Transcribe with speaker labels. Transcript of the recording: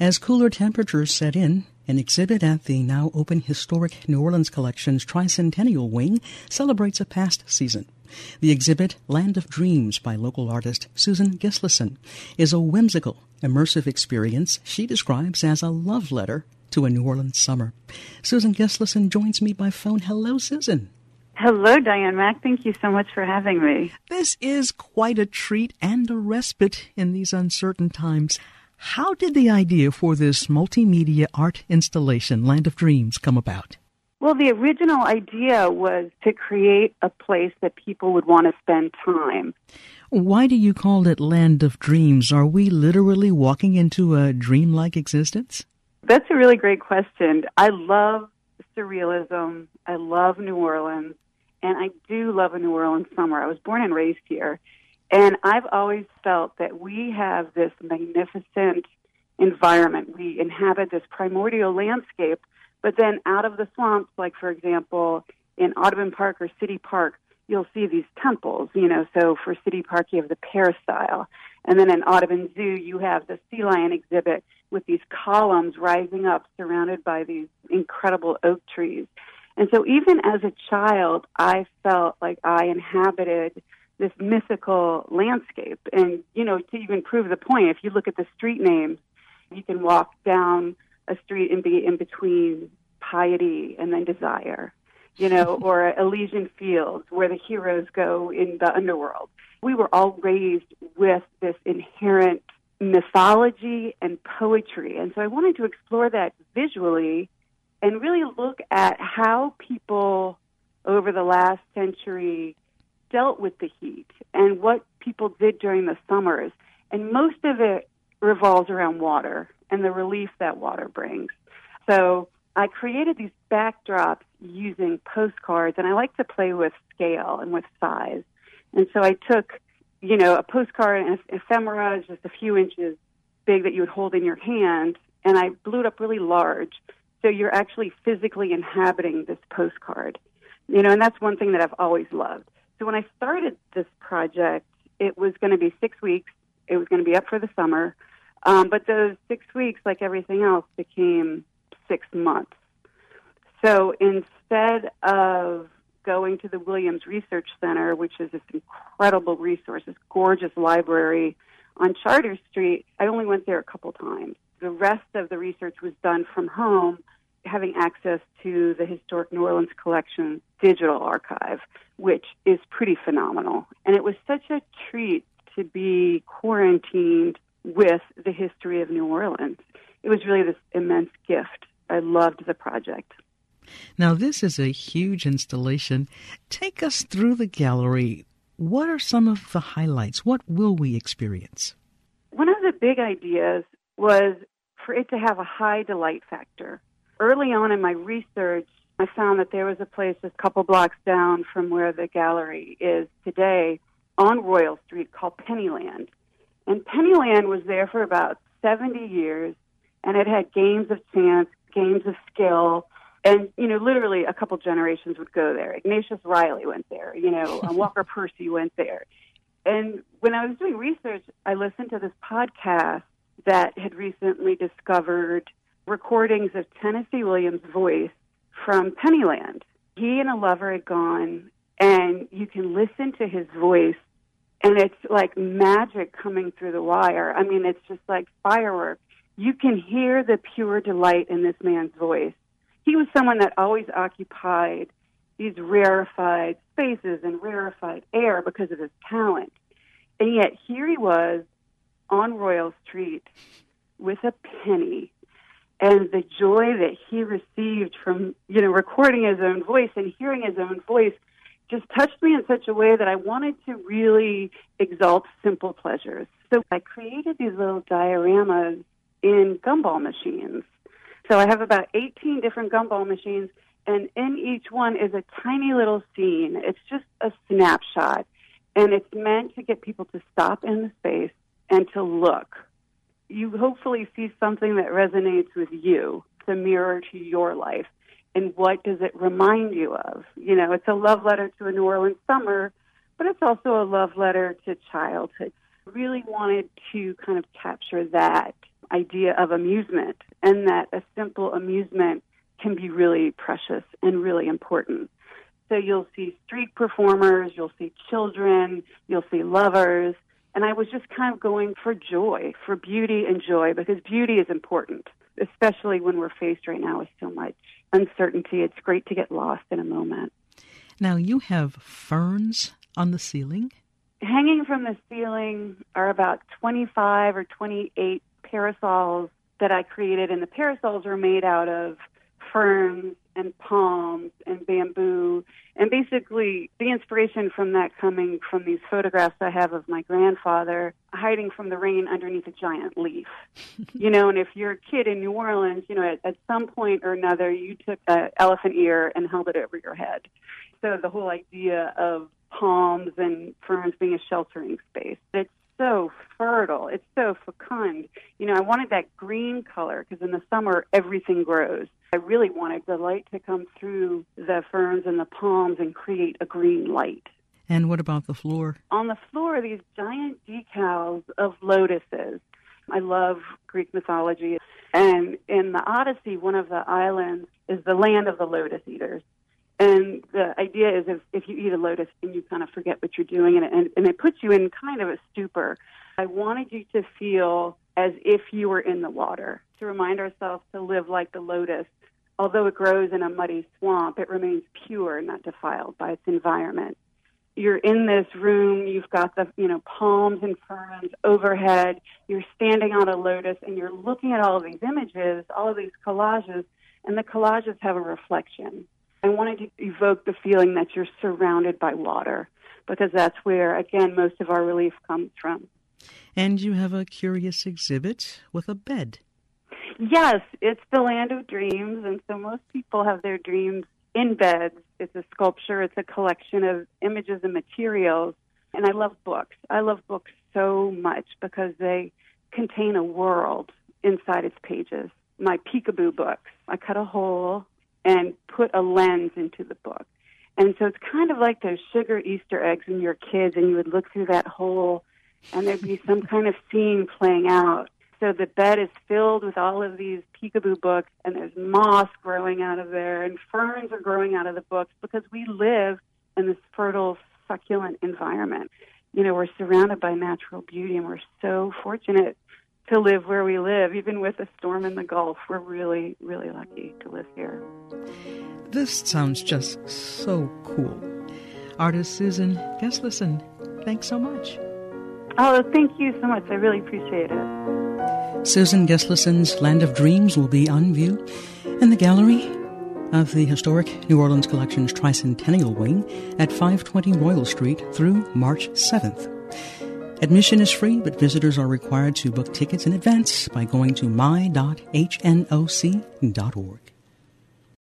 Speaker 1: As cooler temperatures set in, an exhibit at the now open historic New Orleans Collection's Tricentennial Wing celebrates a past season. The exhibit, Land of Dreams by local artist Susan Gisleson, is a whimsical, immersive experience she describes as a love letter to a New Orleans summer. Susan Gisleson joins me by phone. Hello, Susan.
Speaker 2: Hello, Diane Mack. Thank you so much for having me.
Speaker 1: This is quite a treat and a respite in these uncertain times. How did the idea for this multimedia art installation, Land of Dreams, come about?
Speaker 2: Well, the original idea was to create a place that people would want to spend time.
Speaker 1: Why do you call it Land of Dreams? Are we literally walking into a dreamlike existence?
Speaker 2: That's a really great question. I love surrealism. I love New Orleans. And I do love a New Orleans summer. I was born and raised here. And I've always felt that we have this magnificent environment. We inhabit this primordial landscape, but then out of the swamps, like for example, in Audubon Park or City Park, you'll see these temples, you know, so for City Park you have the peristyle. And then in Audubon Zoo you have the sea lion exhibit with these columns rising up surrounded by these incredible oak trees. And so even as a child, I felt like I inhabited this mythical landscape. And, you know, to even prove the point, if you look at the street names, you can walk down a street and be in between piety and then desire, you know, or Elysian Fields where the heroes go in the underworld. We were all raised with this inherent mythology and poetry. And so I wanted to explore that visually and really look at how people over the last century dealt with the heat and what people did during the summers. And most of it revolves around water and the relief that water brings. So I created these backdrops using postcards, and I like to play with scale and with size. And so I took, you know, a postcard and ephemera, just a few inches big that you would hold in your hand, and I blew it up really large. So you're actually physically inhabiting this postcard. You know, and that's one thing that I've always loved. So when I started this project, it was going to be six weeks. It was going to be up for the summer. Um, but those six weeks, like everything else, became six months. So instead of going to the Williams Research Center, which is this incredible resource, this gorgeous library on Chartres Street, I only went there a couple times. The rest of the research was done from home having access to the Historic New Orleans Collection digital archive, which is pretty phenomenal. And it was such a treat to be quarantined with the history of New Orleans. It was really this immense gift. I loved the project.
Speaker 1: Now, this is a huge installation. Take us through the gallery. What are some of the highlights? What will we experience?
Speaker 2: One of the big ideas was for it to have a high delight factor early on in my research, I found that there was a place a couple blocks down from where the gallery is today on Royal Street called Pennyland. And Pennyland was there for about 70 years, and it had games of chance, games of skill, and you know, literally a couple generations would go there. Ignatius Reilly went there, you know, Walker Percy went there. And when I was doing research, I listened to this podcast that had recently discovered recordings of Tennessee Williams' voice from Pennyland. He and a lover had gone, and you can listen to his voice, and it's like magic coming through the wire. I mean, it's just like fireworks. You can hear the pure delight in this man's voice. He was someone that always occupied these rarefied spaces and rarefied air because of his talent. And yet here he was on Royal Street with a penny and the joy that he received from you know recording his own voice and hearing his own voice just touched me in such a way that I wanted to really exalt simple pleasures. So I created these little dioramas in gumball machines. So I have about 18 different gumball machines, and in each one is a tiny little scene. It's just a snapshot, and it's meant to get people to stop in the space and to look you hopefully see something that resonates with you, the mirror to your life. And what does it remind you of? You know, it's a love letter to a New Orleans summer, but it's also a love letter to childhood. Really wanted to kind of capture that. idea of amusement and that a simple amusement can be really precious and really important. So you'll see street performers, you'll see children, you'll see lovers, and I was just kind of going for joy, for beauty and joy, because beauty is important, especially when we're faced right now with so much uncertainty. It's great to get lost in a moment.
Speaker 1: Now, you have ferns on the ceiling?
Speaker 2: Hanging from the ceiling are about 25 or 28 parasols that I created, and the parasols are made out of ferns and palms and bamboo. And basically, the inspiration from that coming from these photographs I have of my grandfather hiding from the rain underneath a giant leaf. you know, and if you're a kid in New Orleans, you know, at, at some point or another, you took an elephant ear and held it over your head. So the whole idea of palms and ferns being a sheltering space. It's so fertile. It's so fecund. You know, I wanted that green color because in the summer everything grows. I really wanted the light to come through the ferns and the palms and create a green light.
Speaker 1: And what about the floor?
Speaker 2: On the floor, these giant decals of lotuses. I love Greek mythology. And in the Odyssey, one of the islands is the land of the lotus eaters. The idea is if, if you eat a lotus and you kind of forget what you're doing and, and, and it puts you in kind of a stupor. I wanted you to feel as if you were in the water, to remind ourselves to live like the lotus. Although it grows in a muddy swamp, it remains pure, and not defiled by its environment. You're in this room, you've got the, you know, palms and ferns overhead, you're standing on a lotus and you're looking at all of these images, all of these collages, and the collages have a reflection. I wanted to evoke the feeling that you're surrounded by water because that's where, again, most of our relief comes from.
Speaker 1: And you have a curious exhibit with a bed.
Speaker 2: Yes, it's the land of dreams, and so most people have their dreams in beds. It's a sculpture, it's a collection of images and materials. And I love books. I love books so much because they contain a world inside its pages. My peekaboo books, I cut a hole and put a lens into the book. And so it's kind of like those sugar Easter eggs in your kids, and you would look through that hole, and there'd be some kind of scene playing out. So the bed is filled with all of these peekaboo books, and there's moss growing out of there, and ferns are growing out of the books because we live in this fertile, succulent environment. You know, we're surrounded by natural beauty, and we're so fortunate to live where we live, even with a storm in the Gulf. We're really, really lucky.
Speaker 1: This sounds just so cool. Artist Susan Gisleson, thanks so much.
Speaker 2: Oh, thank you so much. I really appreciate it.
Speaker 1: Susan Gisleson's Land of Dreams will be on view in the gallery of the historic New Orleans Collection's Tricentennial Wing at 520 Royal Street through March 7th. Admission is free, but visitors are required to book tickets in advance by going to my.hnoc.org.